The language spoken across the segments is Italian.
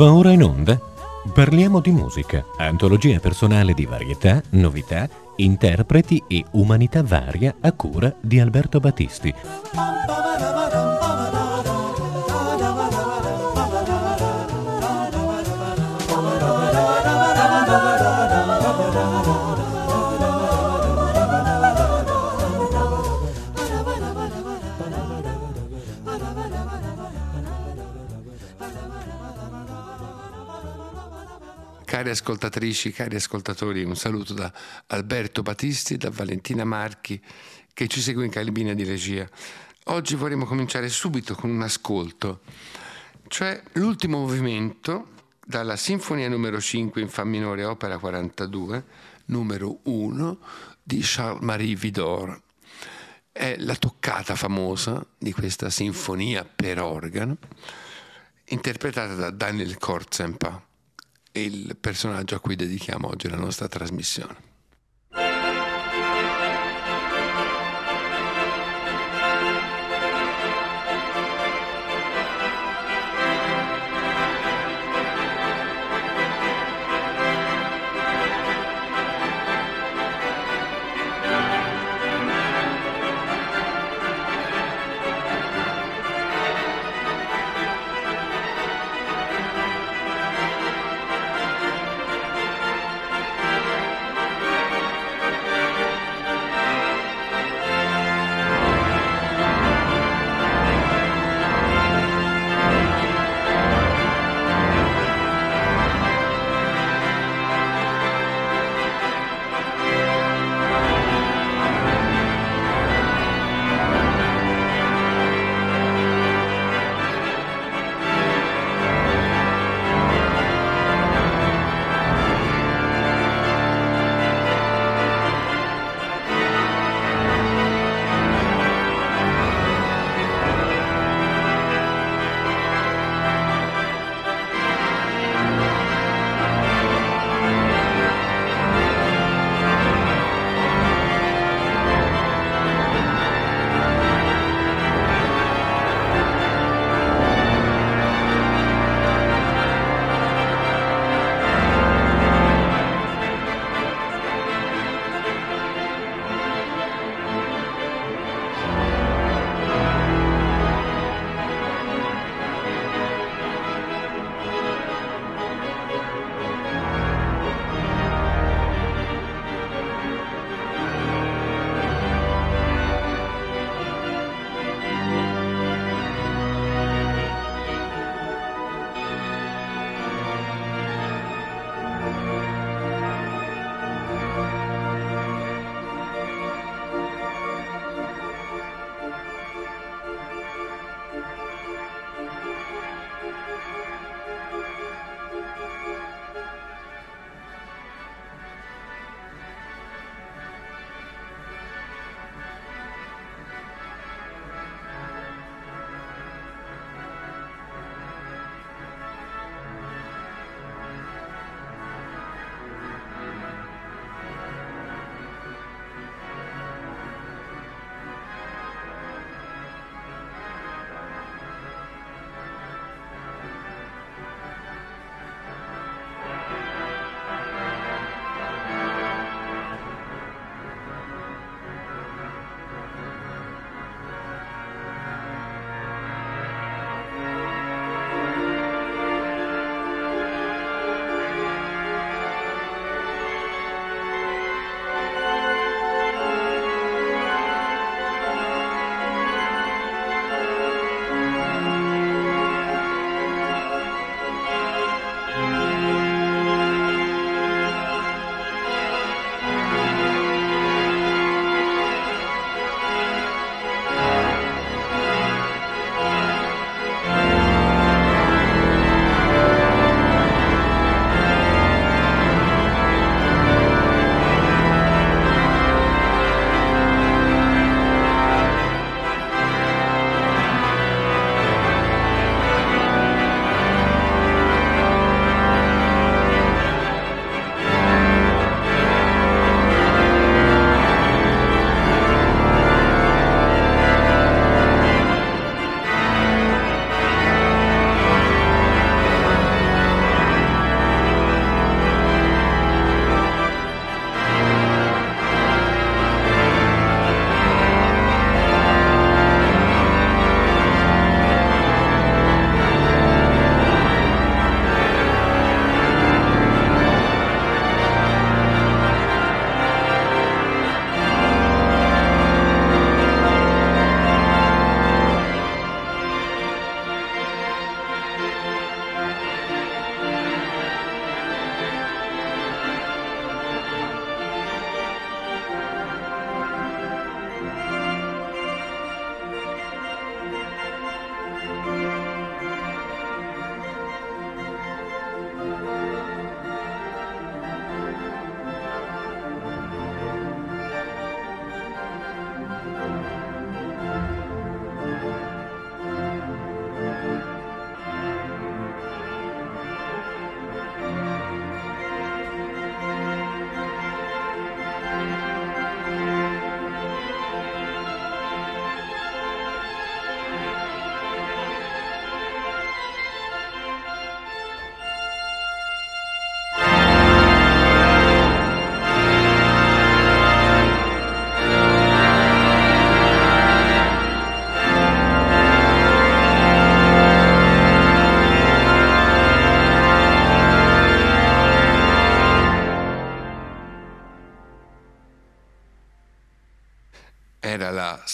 Va ora in onda? Parliamo di musica, antologia personale di varietà, novità, interpreti e umanità varia a cura di Alberto Battisti. Cari ascoltatrici, cari ascoltatori, un saluto da Alberto Battisti da Valentina Marchi che ci segue in cabina di regia. Oggi vorremmo cominciare subito con un ascolto, cioè l'ultimo movimento dalla Sinfonia numero 5 in Fa minore, opera 42, numero 1 di Charles-Marie Vidor. È la toccata famosa di questa sinfonia per organo, interpretata da Daniel Kortzenpa il personaggio a cui dedichiamo oggi la nostra trasmissione.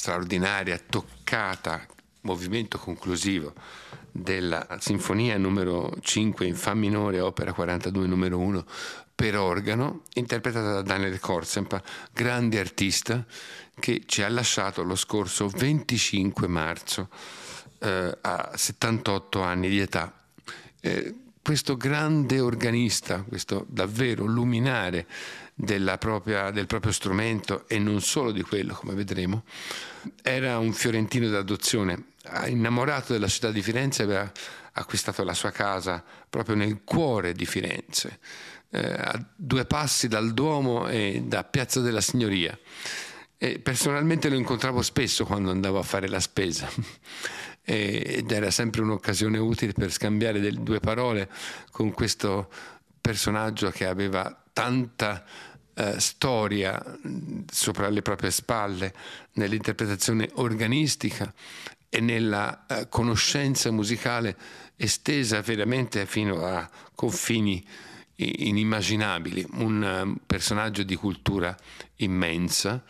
Straordinaria toccata, movimento conclusivo della Sinfonia numero 5 in Fa minore, opera 42 numero 1 per organo, interpretata da Daniel Korsempa, grande artista che ci ha lasciato lo scorso 25 marzo eh, a 78 anni di età. Eh, questo grande organista, questo davvero luminare propria, del proprio strumento e non solo di quello, come vedremo, era un fiorentino d'adozione. Innamorato della città di Firenze, aveva acquistato la sua casa proprio nel cuore di Firenze, eh, a due passi dal Duomo e da Piazza della Signoria. E personalmente lo incontravo spesso quando andavo a fare la spesa ed era sempre un'occasione utile per scambiare due parole con questo personaggio che aveva tanta eh, storia sopra le proprie spalle nell'interpretazione organistica e nella eh, conoscenza musicale estesa veramente fino a confini inimmaginabili, un uh, personaggio di cultura immensa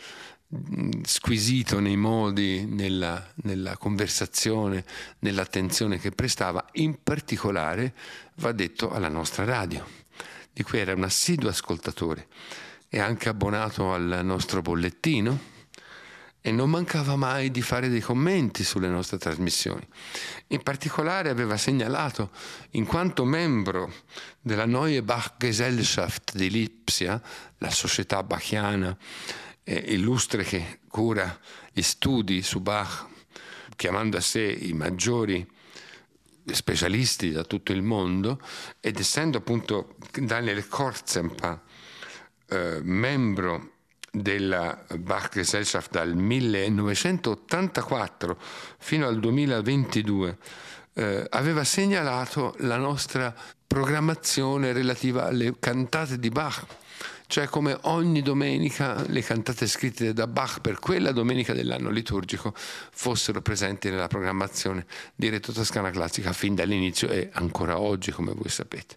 squisito nei modi, nella, nella, conversazione, nell'attenzione che prestava, in particolare va detto alla nostra radio, di cui era un assiduo ascoltatore e anche abbonato al nostro bollettino e non mancava mai di fare dei commenti sulle nostre trasmissioni. In particolare aveva segnalato, in quanto membro della Neue Bach Gesellschaft di Lipsia, la società bachiana, eh, illustre che cura gli studi su Bach, chiamando a sé i maggiori specialisti da tutto il mondo ed essendo appunto Daniel Korzenpa eh, membro della Bach Gesellschaft dal 1984 fino al 2022 eh, aveva segnalato la nostra programmazione relativa alle cantate di Bach cioè come ogni domenica le cantate scritte da Bach per quella domenica dell'anno liturgico fossero presenti nella programmazione di Reto Toscana Classica fin dall'inizio e ancora oggi, come voi sapete.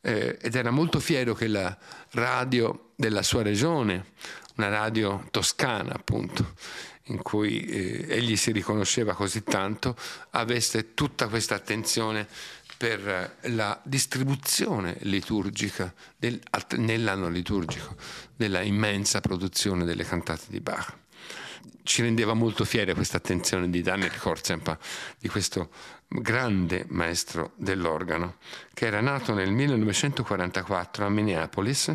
Eh, ed era molto fiero che la radio della sua regione, una radio toscana appunto, in cui eh, egli si riconosceva così tanto, avesse tutta questa attenzione per la distribuzione liturgica del, nell'anno liturgico della immensa produzione delle cantate di Bach. Ci rendeva molto fieri questa attenzione di Daniel Korzenpa, di questo grande maestro dell'organo, che era nato nel 1944 a Minneapolis,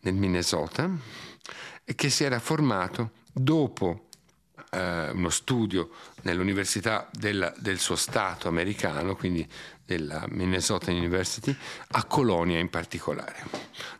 nel Minnesota, e che si era formato dopo eh, uno studio nell'università del, del suo stato americano, quindi della Minnesota University, a Colonia in particolare,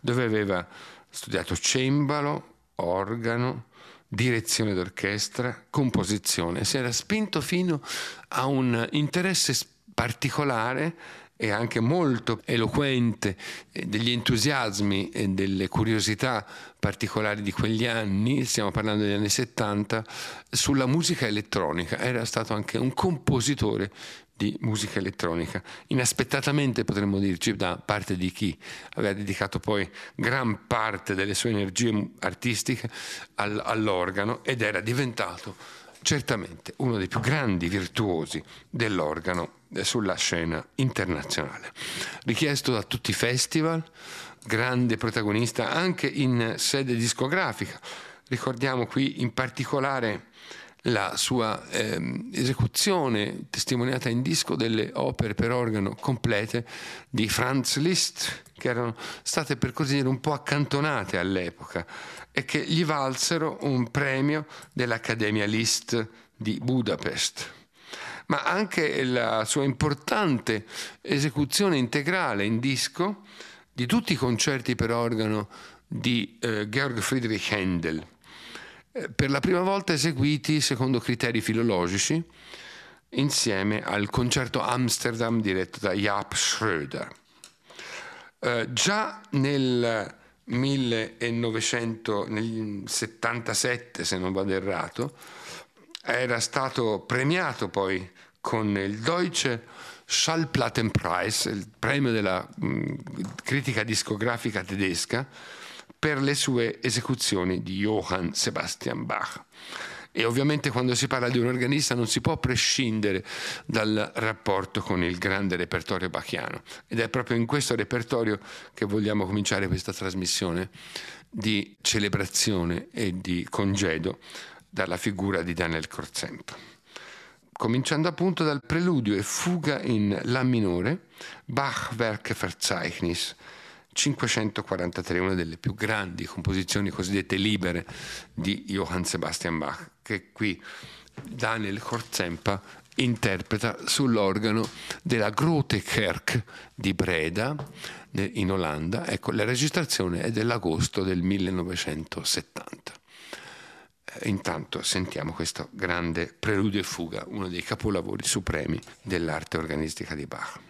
dove aveva studiato cembalo, organo, direzione d'orchestra, composizione. Si era spinto fino a un interesse particolare e anche molto eloquente eh, degli entusiasmi e delle curiosità particolari di quegli anni, stiamo parlando degli anni 70, sulla musica elettronica. Era stato anche un compositore di musica elettronica. Inaspettatamente potremmo dirci da parte di chi aveva dedicato poi gran parte delle sue energie artistiche al, all'organo ed era diventato certamente uno dei più grandi virtuosi dell'organo sulla scena internazionale. Richiesto da tutti i festival, grande protagonista anche in sede discografica. Ricordiamo qui in particolare la sua ehm, esecuzione testimoniata in disco delle opere per organo complete di Franz Liszt, che erano state per così dire un po' accantonate all'epoca e che gli valsero un premio dell'Accademia Liszt di Budapest. Ma anche la sua importante esecuzione integrale in disco di tutti i concerti per organo di eh, Georg Friedrich Händel per la prima volta eseguiti secondo criteri filologici insieme al concerto Amsterdam diretto da Jaap Schröder. Eh, già nel 1977, se non vado errato, era stato premiato poi con il Deutsche Schallplattenpreis, il premio della mh, mm, critica discografica tedesca, per le sue esecuzioni di Johann Sebastian Bach. E ovviamente quando si parla di un organista non si può prescindere dal rapporto con il grande repertorio bachiano. Ed è proprio in questo repertorio che vogliamo cominciare questa trasmissione di celebrazione e di congedo dalla figura di Daniel Korzempa. Cominciando appunto dal preludio e fuga in La minore, Bach Werkverzeichnis, 543, una delle più grandi composizioni cosiddette libere di Johann Sebastian Bach, che qui Daniel Korzempa interpreta sull'organo della Grote Kerk di Breda in Olanda. Ecco, la registrazione è dell'agosto del 1970. Eh, intanto sentiamo questo grande preludio e fuga, uno dei capolavori supremi dell'arte organistica di Bach.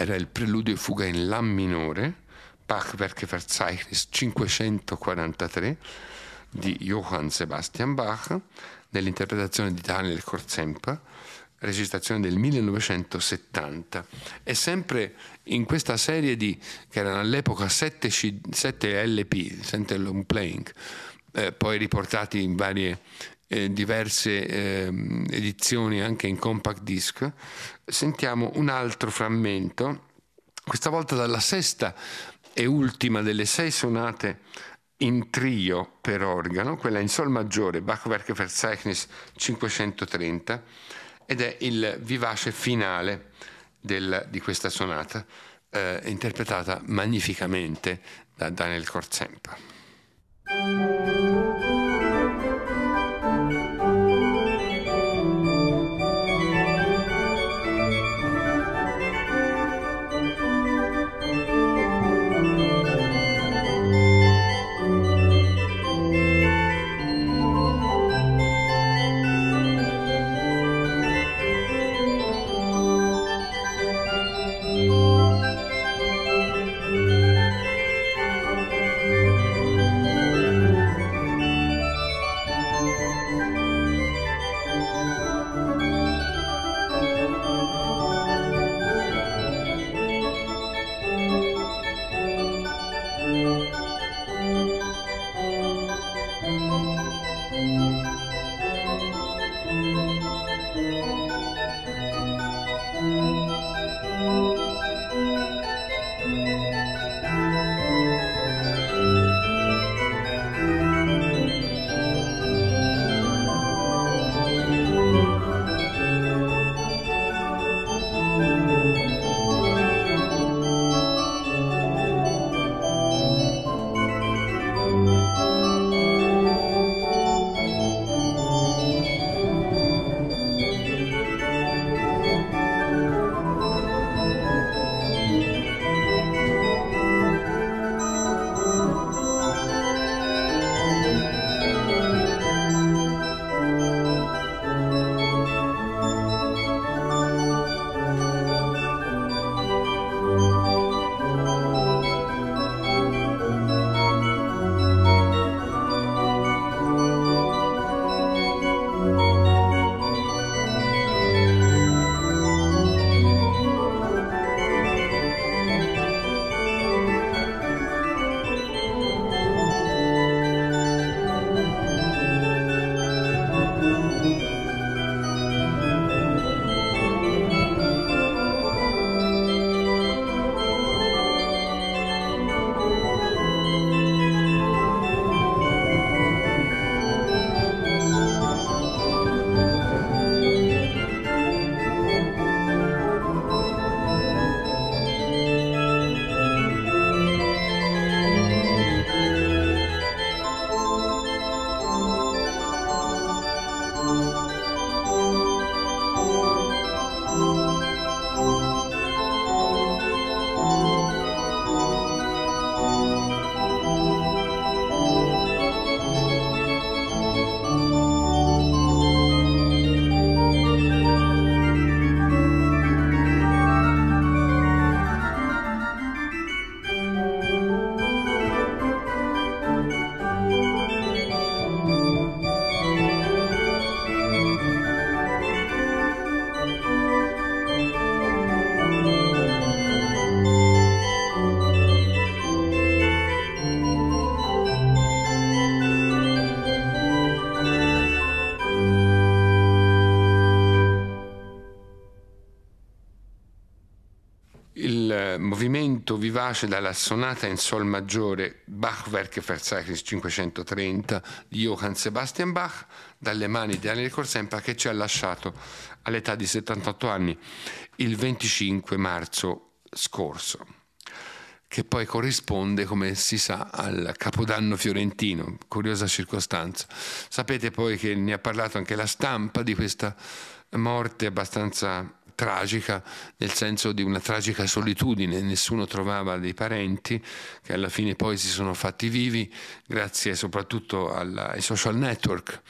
Era il preludio e fuga in La minore, Bachwerkeverzeichnis 543 di Johann Sebastian Bach, nell'interpretazione di Daniel Korzempa, registrazione del 1970. E sempre in questa serie di, che erano all'epoca 7, C, 7 LP, 7 long playing, eh, poi riportati in varie eh, diverse eh, edizioni anche in compact disc, sentiamo un altro frammento, questa volta dalla sesta e ultima delle sei sonate in trio per organo, quella in sol maggiore, Bachwerk Verzeichnis 530, ed è il vivace finale del, di questa sonata, eh, interpretata magnificamente da Daniel Korzempa. Movimento vivace dalla sonata in sol maggiore Bachwerk Verzeichnis 530 di Johann Sebastian Bach dalle mani di Daniel Corsempa che ci ha lasciato all'età di 78 anni il 25 marzo scorso che poi corrisponde, come si sa, al Capodanno fiorentino, curiosa circostanza. Sapete poi che ne ha parlato anche la stampa di questa morte abbastanza tragica, nel senso di una tragica solitudine, nessuno trovava dei parenti che alla fine poi si sono fatti vivi grazie soprattutto alla, ai social network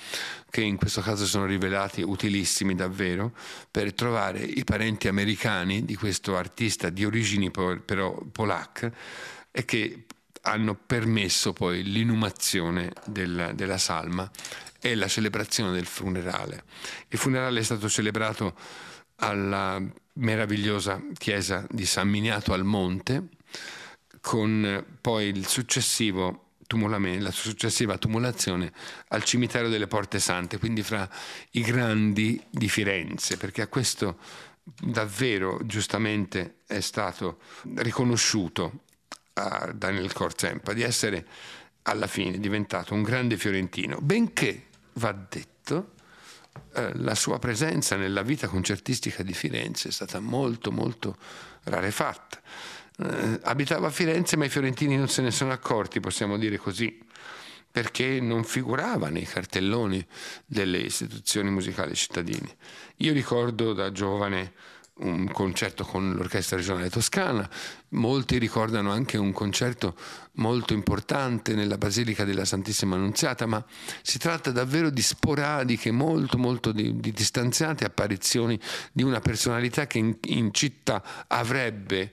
che in questo caso sono rivelati utilissimi davvero per trovare i parenti americani di questo artista di origini però polacche e che hanno permesso poi l'inumazione della, della salma e la celebrazione del funerale. Il funerale è stato celebrato alla meravigliosa chiesa di San Miniato al Monte, con poi il successivo la successiva tumulazione al cimitero delle Porte Sante, quindi fra i grandi di Firenze, perché a questo davvero giustamente è stato riconosciuto a Daniel Corzempa di essere alla fine diventato un grande fiorentino, benché va detto eh, la sua presenza nella vita concertistica di Firenze è stata molto molto rarefatta. Eh, abitava a Firenze ma i fiorentini non se ne sono accorti, possiamo dire così, perché non figurava nei cartelloni delle istituzioni musicali cittadine. Io ricordo da giovane un concerto con l'Orchestra Regionale Toscana, molti ricordano anche un concerto molto importante nella Basilica della Santissima Annunziata, ma si tratta davvero di sporadiche, molto molto di, di distanziate apparizioni di una personalità che in, in città avrebbe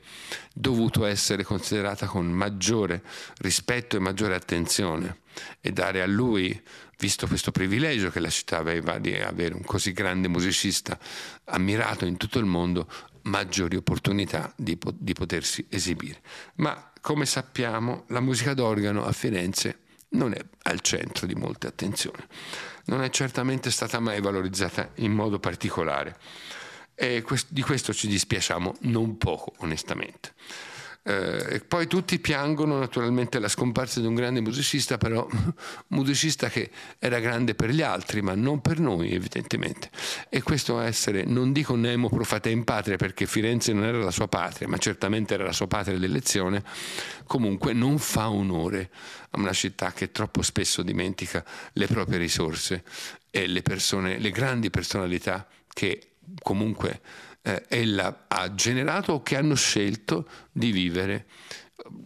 dovuto essere considerata con maggiore rispetto e maggiore attenzione e dare a lui visto questo privilegio che la città aveva di avere un così grande musicista ammirato in tutto il mondo, maggiori opportunità di, di potersi esibire. Ma come sappiamo la musica d'organo a Firenze non è al centro di molte attenzioni, non è certamente stata mai valorizzata in modo particolare e di questo ci dispiacciamo non poco onestamente. Eh, poi tutti piangono naturalmente la scomparsa di un grande musicista, però musicista che era grande per gli altri, ma non per noi evidentemente. E questo essere, non dico nemo profate in patria, perché Firenze non era la sua patria, ma certamente era la sua patria d'elezione, comunque non fa onore a una città che troppo spesso dimentica le proprie risorse e le persone, le grandi personalità che comunque eh, ella ha generato o che hanno scelto di vivere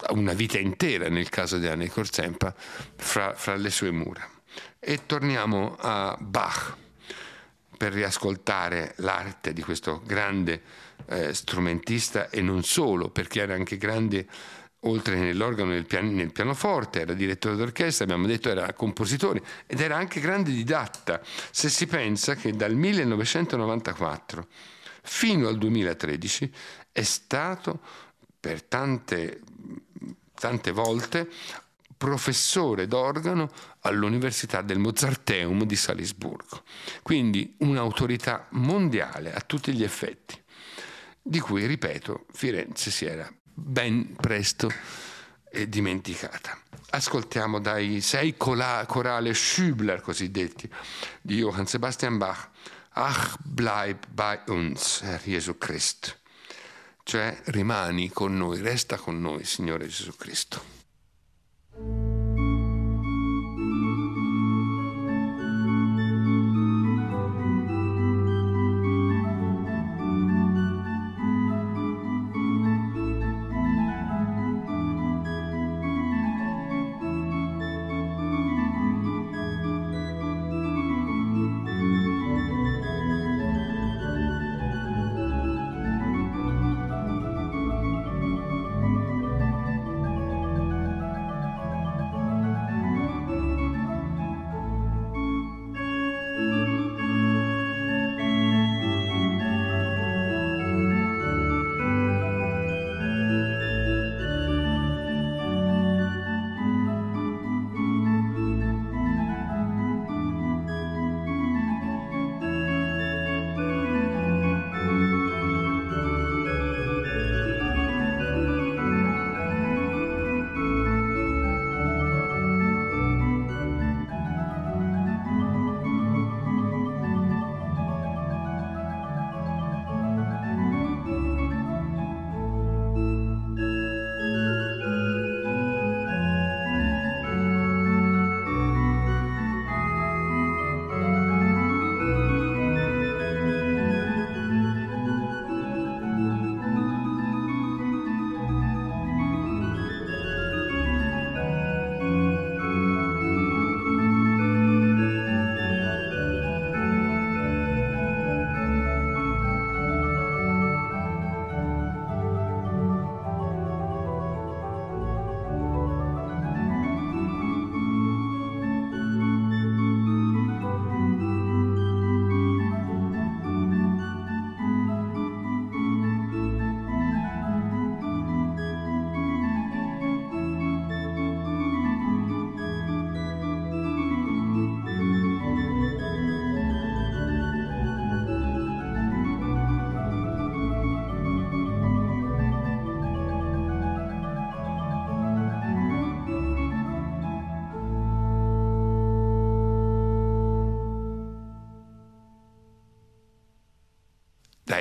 una vita intera, nel caso di Anne Corzempa, fra, fra le sue mura. E torniamo a Bach per riascoltare l'arte di questo grande eh, strumentista e non solo, perché era anche grande oltre nell'organo e pian- nel pianoforte, era direttore d'orchestra, abbiamo detto era compositore ed era anche grande didatta. Se si pensa che dal 1994 fino al 2013 è stato per tante, tante volte professore d'organo all'Università del Mozarteum di Salisburgo, quindi un'autorità mondiale a tutti gli effetti, di cui, ripeto, Firenze si era ben presto dimenticata. Ascoltiamo dai sei corale Schübler cosiddetti di Johann Sebastian Bach Ach, bleib bei uns, Herr Gesù Cristo. Cioè, rimani con noi, resta con noi, Signore Gesù Cristo.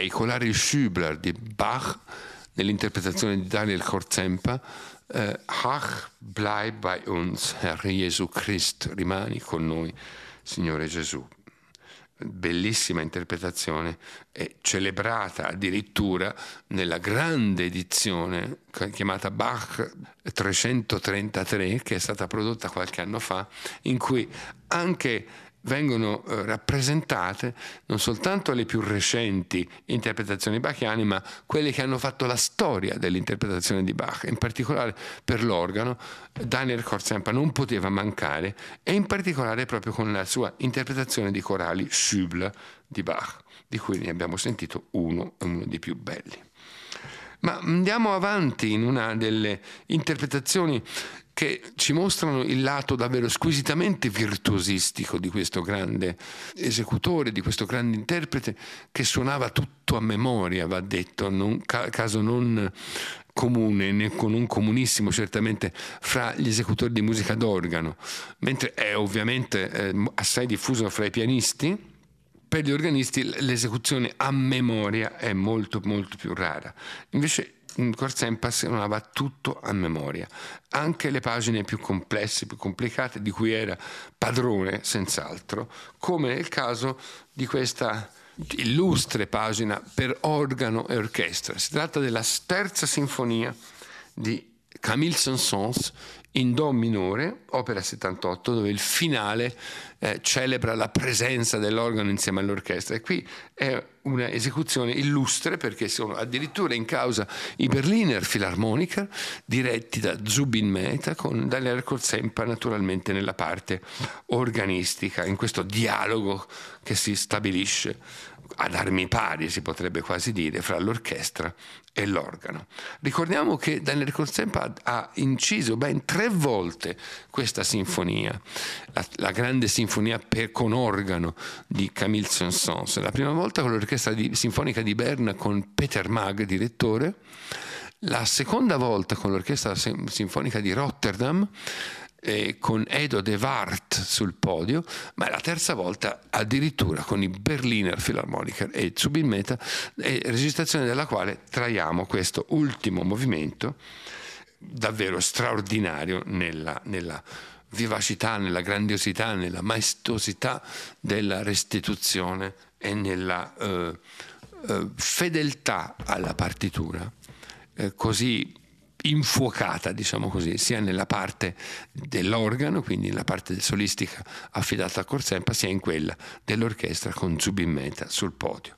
Ai colari Schübler di Bach nell'interpretazione di Daniel Korzempa eh, Ach, bleib bei uns, Herr Gesù Christ, rimani con noi, Signore Gesù. Bellissima interpretazione, è celebrata addirittura nella grande edizione chiamata Bach 333, che è stata prodotta qualche anno fa, in cui anche vengono eh, rappresentate non soltanto le più recenti interpretazioni bachiane, ma quelle che hanno fatto la storia dell'interpretazione di Bach. In particolare per l'organo, Daniel Korzempa non poteva mancare, e in particolare proprio con la sua interpretazione di corali Schübler di Bach, di cui ne abbiamo sentito uno, uno dei più belli. Ma andiamo avanti in una delle interpretazioni che ci mostrano il lato davvero squisitamente virtuosistico di questo grande esecutore, di questo grande interprete che suonava tutto a memoria, va detto, non, caso non comune un comunissimo certamente fra gli esecutori di musica d'organo, mentre è ovviamente eh, assai diffuso fra i pianisti, per gli organisti l'esecuzione a memoria è molto molto più rara. Invece Corsempa suonava tutto a memoria, anche le pagine più complesse, più complicate, di cui era padrone, senz'altro, come nel caso di questa illustre pagina per organo e orchestra. Si tratta della terza sinfonia di Camille Saint-Saëns in Do minore, opera 78, dove il finale eh, celebra la presenza dell'organo insieme all'orchestra. E qui è un'esecuzione illustre perché sono addirittura in causa i Berliner Philharmoniker diretti da Zubin Mehta con Daniel Kolsempa naturalmente nella parte organistica, in questo dialogo che si stabilisce ad armi pari, si potrebbe quasi dire, fra l'orchestra e l'organo. Ricordiamo che Daniel Corsempa ha inciso ben tre volte questa sinfonia, la, la grande sinfonia per, con organo di Camille Saint-Saëns. La prima volta con l'orchestra di, sinfonica di Berna con Peter Mag, direttore, la seconda volta con l'orchestra sinfonica di Rotterdam eh, con Edo De Wart sul podio, ma la terza volta addirittura con i Berliner Philharmoniker e Zubin Meta, eh, registrazione della quale traiamo questo ultimo movimento davvero straordinario nella, nella vivacità, nella grandiosità, nella maestosità della restituzione e nella eh, eh, fedeltà alla partitura, eh, così infuocata, diciamo così, sia nella parte dell'organo, quindi nella parte solistica affidata a Corsempa, sia in quella dell'orchestra con Zubin Mehta sul podio.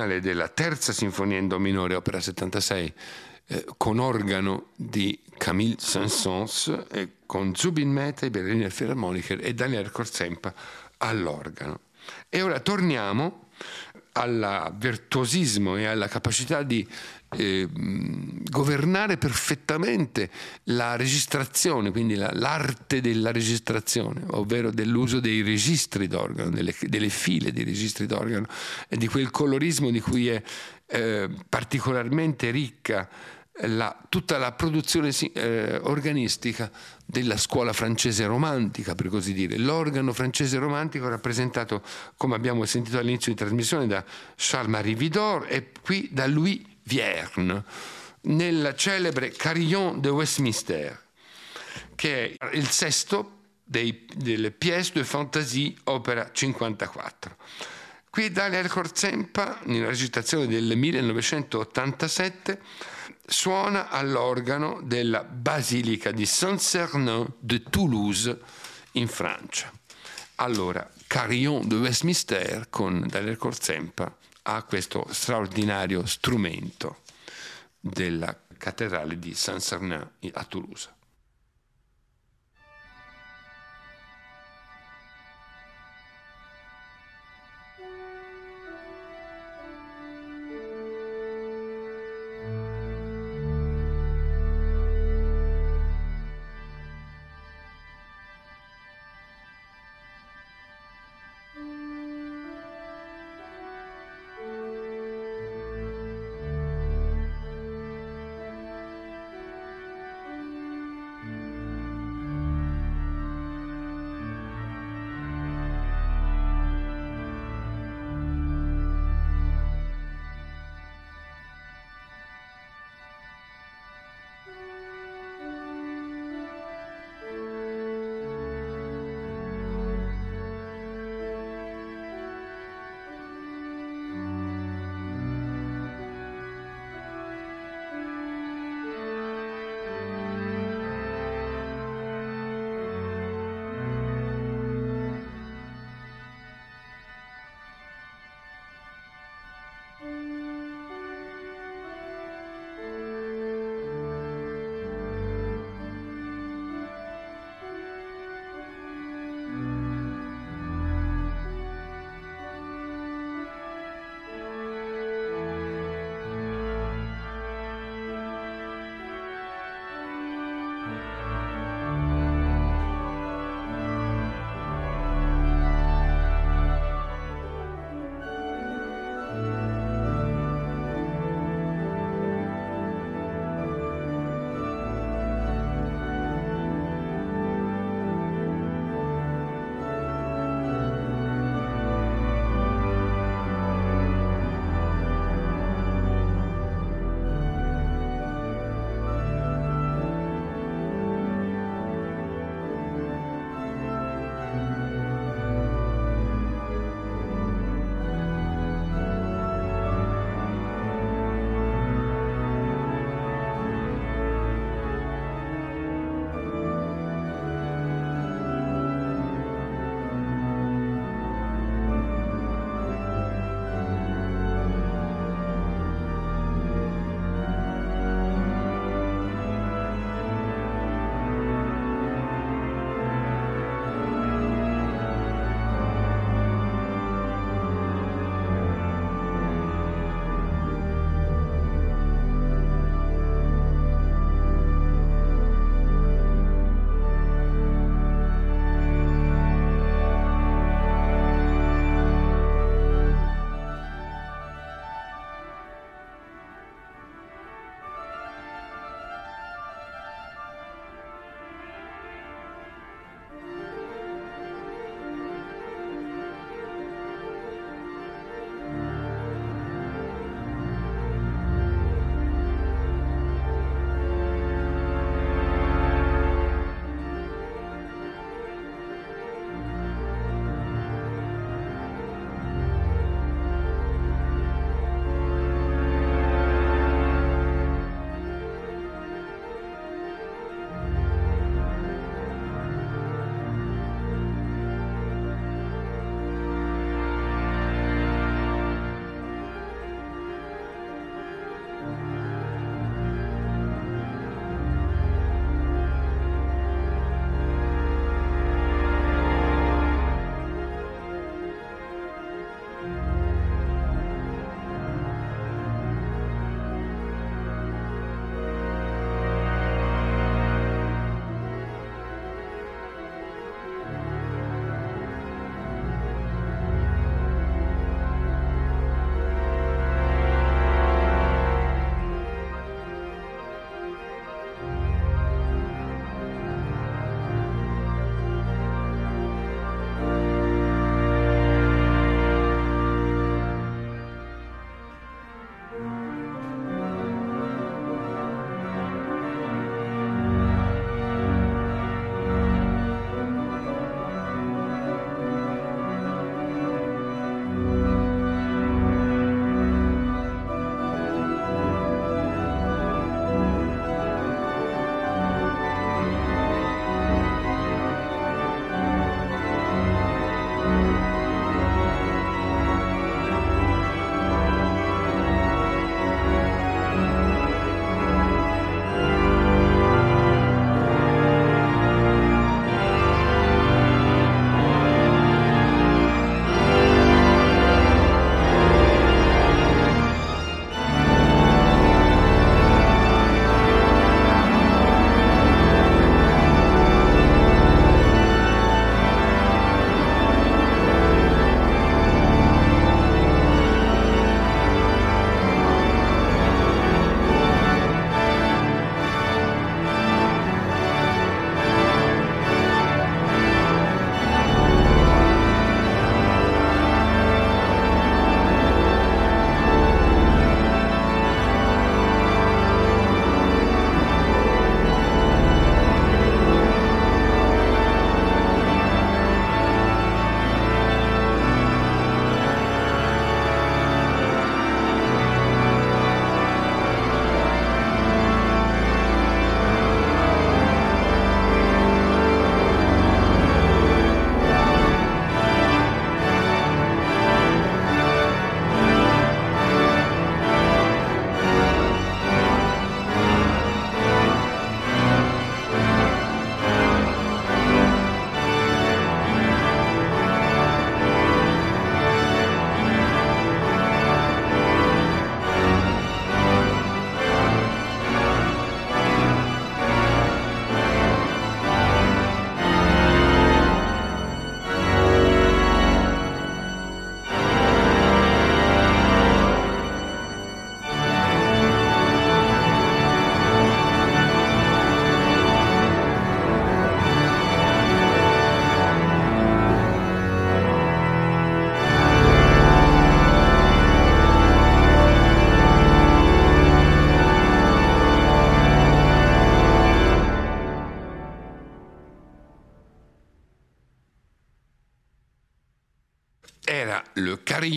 Finale della terza sinfonia in do minore, opera 76, eh, con organo di Camille Saint-Saëns e con Zubin Mehta, i Berliner Philharmoniker e Daniel Korsempa all'organo. E ora torniamo al virtuosismo e alla capacità di eh, governare perfettamente la registrazione, quindi la, l'arte della registrazione, ovvero dell'uso dei registri d'organo, delle, delle file di registri d'organo e di quel colorismo di cui è eh, particolarmente ricca la, tutta la produzione eh, organistica della scuola francese romantica, per così dire. L'organo francese romantico rappresentato, come abbiamo sentito all'inizio di trasmissione, da Charles-Marie Vidor e qui da Louis Vierne, nel celebre Carillon de Westminster, che è il sesto dei, delle pièce de fantasie, opera 54. Qui Daniel Corzempa, nella recitazione del 1987, suona all'organo della Basilica di Saint-Cernin de Toulouse in Francia. Allora, Carillon de Westminster con Daniel Corzempa ha questo straordinario strumento della cattedrale di Saint-Cernin a Toulouse.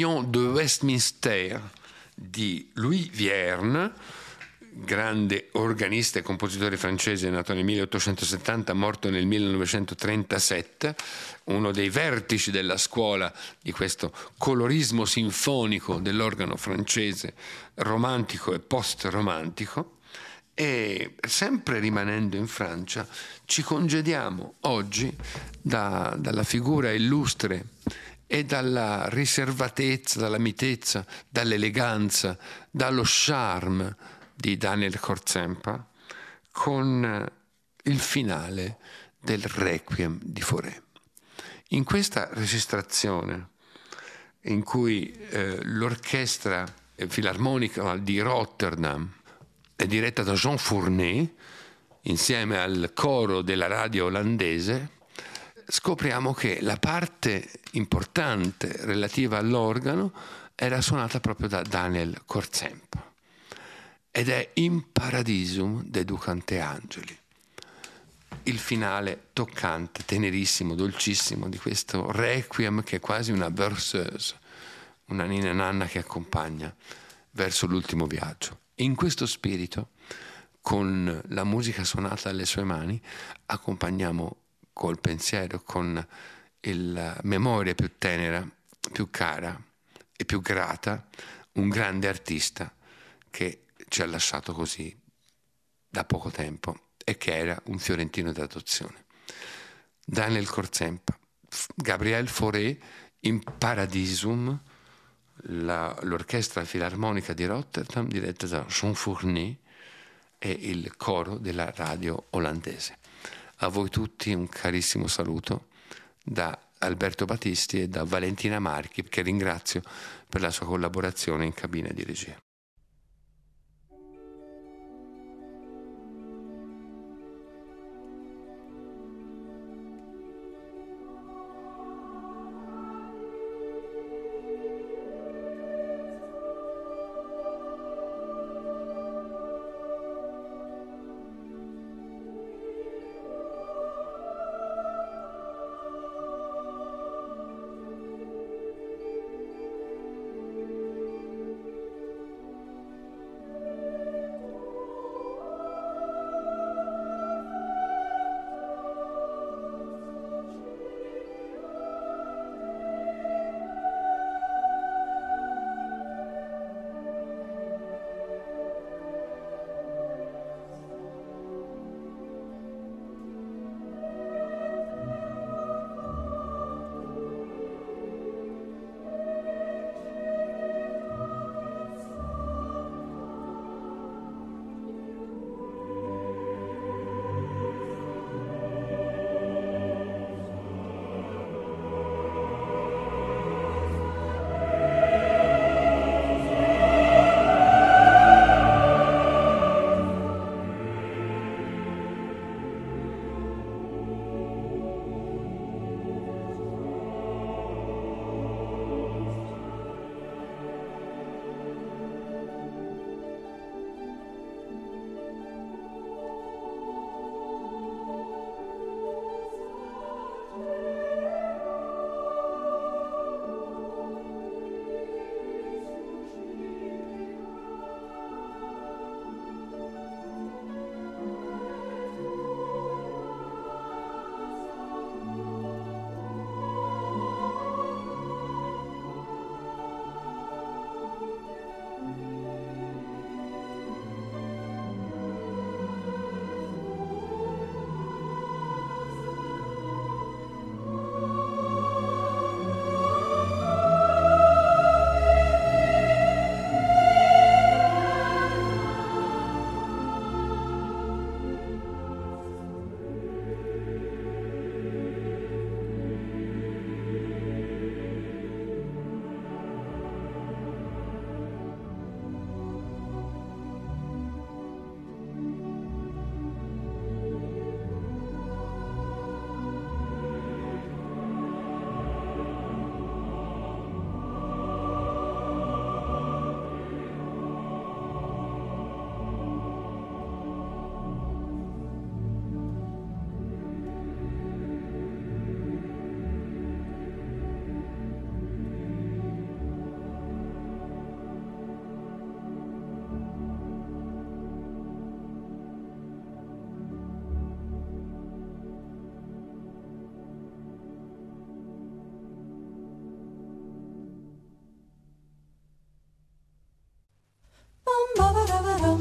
Le Carillon de Westminster di Louis Vierne, grande organista e compositore francese nato nel 1870, morto nel 1937, uno dei vertici della scuola di questo colorismo sinfonico dell'organo francese romantico e post-romantico. E sempre rimanendo in Francia, ci congediamo oggi da, dalla figura illustre e dalla riservatezza, dalla mitezza, dall'eleganza, dallo charme di Daniel Korzempa con il finale del Requiem di Fauré. In questa registrazione, in cui eh, l'orchestra filarmonica di Rotterdam è diretta da Jean Fournet, insieme al coro della radio olandese, scopriamo che la parte importante relativa all'organo era suonata proprio da Daniel Korzempa ed è In Paradisum de Ducante Angeli il finale toccante, tenerissimo, dolcissimo di questo requiem che è quasi una berceuse, una nina nanna che accompagna verso l'ultimo viaggio. In questo spirito, con la musica suonata alle sue mani, accompagniamo col pensiero, con la memoria più tenera, più cara e più grata, un grande artista che ci ha lasciato così da poco tempo e che era un fiorentino d'adozione. Daniel Corzempa, Gabriel Fauré in Paradisum, la, l'orchestra filarmonica di Rotterdam diretta da Jean Fournier e il coro della radio olandese. A voi tutti un carissimo saluto da Alberto Battisti e da Valentina Marchi, che ringrazio per la sua collaborazione in cabina di regia.